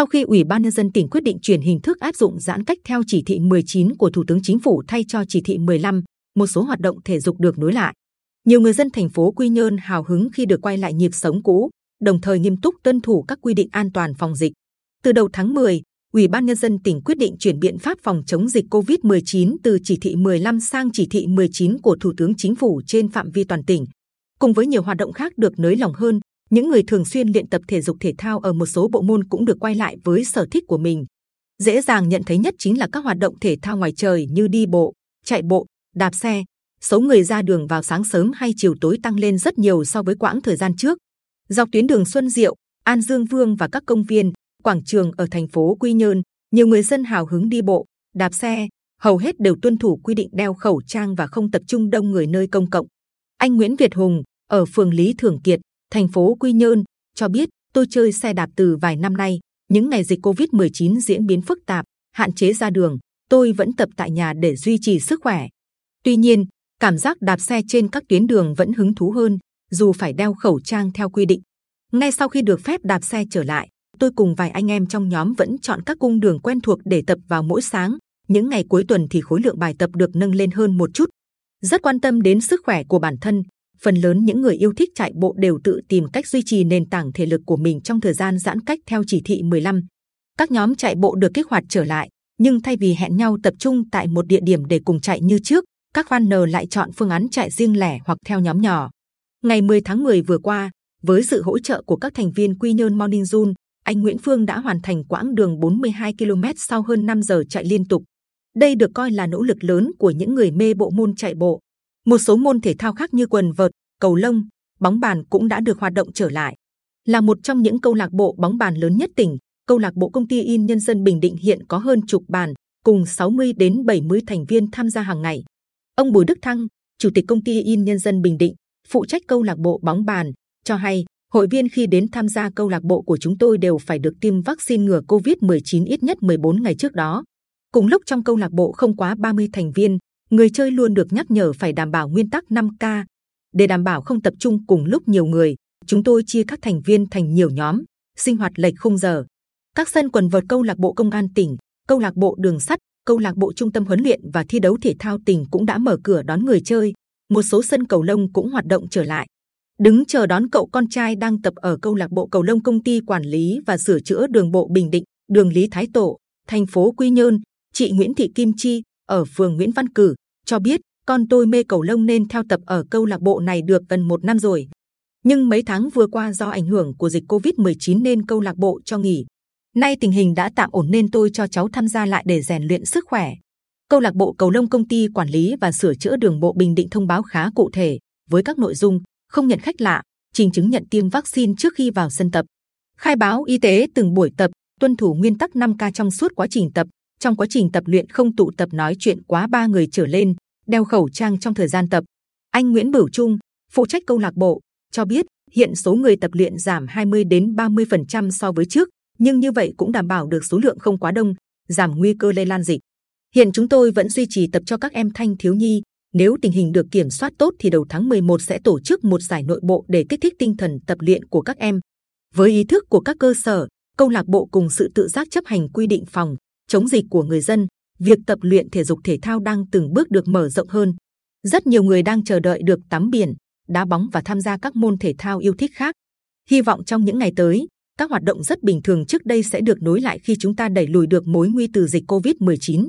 Sau khi Ủy ban nhân dân tỉnh quyết định chuyển hình thức áp dụng giãn cách theo chỉ thị 19 của Thủ tướng Chính phủ thay cho chỉ thị 15, một số hoạt động thể dục được nối lại. Nhiều người dân thành phố Quy Nhơn hào hứng khi được quay lại nhịp sống cũ, đồng thời nghiêm túc tuân thủ các quy định an toàn phòng dịch. Từ đầu tháng 10, Ủy ban nhân dân tỉnh quyết định chuyển biện pháp phòng chống dịch COVID-19 từ chỉ thị 15 sang chỉ thị 19 của Thủ tướng Chính phủ trên phạm vi toàn tỉnh. Cùng với nhiều hoạt động khác được nới lỏng hơn, những người thường xuyên luyện tập thể dục thể thao ở một số bộ môn cũng được quay lại với sở thích của mình. Dễ dàng nhận thấy nhất chính là các hoạt động thể thao ngoài trời như đi bộ, chạy bộ, đạp xe. Số người ra đường vào sáng sớm hay chiều tối tăng lên rất nhiều so với quãng thời gian trước. Dọc tuyến đường Xuân Diệu, An Dương Vương và các công viên, quảng trường ở thành phố Quy Nhơn, nhiều người dân hào hứng đi bộ, đạp xe, hầu hết đều tuân thủ quy định đeo khẩu trang và không tập trung đông người nơi công cộng. Anh Nguyễn Việt Hùng ở phường Lý Thường Kiệt, thành phố Quy Nhơn cho biết tôi chơi xe đạp từ vài năm nay. Những ngày dịch Covid-19 diễn biến phức tạp, hạn chế ra đường, tôi vẫn tập tại nhà để duy trì sức khỏe. Tuy nhiên, cảm giác đạp xe trên các tuyến đường vẫn hứng thú hơn, dù phải đeo khẩu trang theo quy định. Ngay sau khi được phép đạp xe trở lại, tôi cùng vài anh em trong nhóm vẫn chọn các cung đường quen thuộc để tập vào mỗi sáng. Những ngày cuối tuần thì khối lượng bài tập được nâng lên hơn một chút. Rất quan tâm đến sức khỏe của bản thân, phần lớn những người yêu thích chạy bộ đều tự tìm cách duy trì nền tảng thể lực của mình trong thời gian giãn cách theo chỉ thị 15. Các nhóm chạy bộ được kích hoạt trở lại, nhưng thay vì hẹn nhau tập trung tại một địa điểm để cùng chạy như trước, các runner lại chọn phương án chạy riêng lẻ hoặc theo nhóm nhỏ. Ngày 10 tháng 10 vừa qua, với sự hỗ trợ của các thành viên Quy Nhơn Morning Zone, anh Nguyễn Phương đã hoàn thành quãng đường 42 km sau hơn 5 giờ chạy liên tục. Đây được coi là nỗ lực lớn của những người mê bộ môn chạy bộ. Một số môn thể thao khác như quần vợt, cầu lông, bóng bàn cũng đã được hoạt động trở lại. Là một trong những câu lạc bộ bóng bàn lớn nhất tỉnh, câu lạc bộ công ty in nhân dân Bình Định hiện có hơn chục bàn, cùng 60 đến 70 thành viên tham gia hàng ngày. Ông Bùi Đức Thăng, chủ tịch công ty in nhân dân Bình Định, phụ trách câu lạc bộ bóng bàn, cho hay hội viên khi đến tham gia câu lạc bộ của chúng tôi đều phải được tiêm vaccine ngừa COVID-19 ít nhất 14 ngày trước đó. Cùng lúc trong câu lạc bộ không quá 30 thành viên, người chơi luôn được nhắc nhở phải đảm bảo nguyên tắc 5K. Để đảm bảo không tập trung cùng lúc nhiều người, chúng tôi chia các thành viên thành nhiều nhóm, sinh hoạt lệch khung giờ. Các sân quần vợt câu lạc bộ công an tỉnh, câu lạc bộ đường sắt, câu lạc bộ trung tâm huấn luyện và thi đấu thể thao tỉnh cũng đã mở cửa đón người chơi. Một số sân cầu lông cũng hoạt động trở lại. Đứng chờ đón cậu con trai đang tập ở câu lạc bộ cầu lông công ty quản lý và sửa chữa đường bộ Bình Định, đường Lý Thái Tổ, thành phố Quy Nhơn. Chị Nguyễn Thị Kim Chi ở phường Nguyễn Văn Cử cho biết con tôi mê cầu lông nên theo tập ở câu lạc bộ này được gần một năm rồi. Nhưng mấy tháng vừa qua do ảnh hưởng của dịch Covid-19 nên câu lạc bộ cho nghỉ. Nay tình hình đã tạm ổn nên tôi cho cháu tham gia lại để rèn luyện sức khỏe. Câu lạc bộ cầu lông công ty quản lý và sửa chữa đường bộ Bình Định thông báo khá cụ thể với các nội dung không nhận khách lạ, trình chứng nhận tiêm vaccine trước khi vào sân tập, khai báo y tế từng buổi tập, tuân thủ nguyên tắc 5K trong suốt quá trình tập. Trong quá trình tập luyện không tụ tập nói chuyện quá ba người trở lên, đeo khẩu trang trong thời gian tập. Anh Nguyễn Bửu Trung, phụ trách câu lạc bộ, cho biết hiện số người tập luyện giảm 20 đến 30% so với trước, nhưng như vậy cũng đảm bảo được số lượng không quá đông, giảm nguy cơ lây lan dịch. Hiện chúng tôi vẫn duy trì tập cho các em thanh thiếu nhi. Nếu tình hình được kiểm soát tốt thì đầu tháng 11 sẽ tổ chức một giải nội bộ để kích thích tinh thần tập luyện của các em. Với ý thức của các cơ sở, câu lạc bộ cùng sự tự giác chấp hành quy định phòng chống dịch của người dân, việc tập luyện thể dục thể thao đang từng bước được mở rộng hơn. Rất nhiều người đang chờ đợi được tắm biển, đá bóng và tham gia các môn thể thao yêu thích khác. Hy vọng trong những ngày tới, các hoạt động rất bình thường trước đây sẽ được nối lại khi chúng ta đẩy lùi được mối nguy từ dịch Covid-19.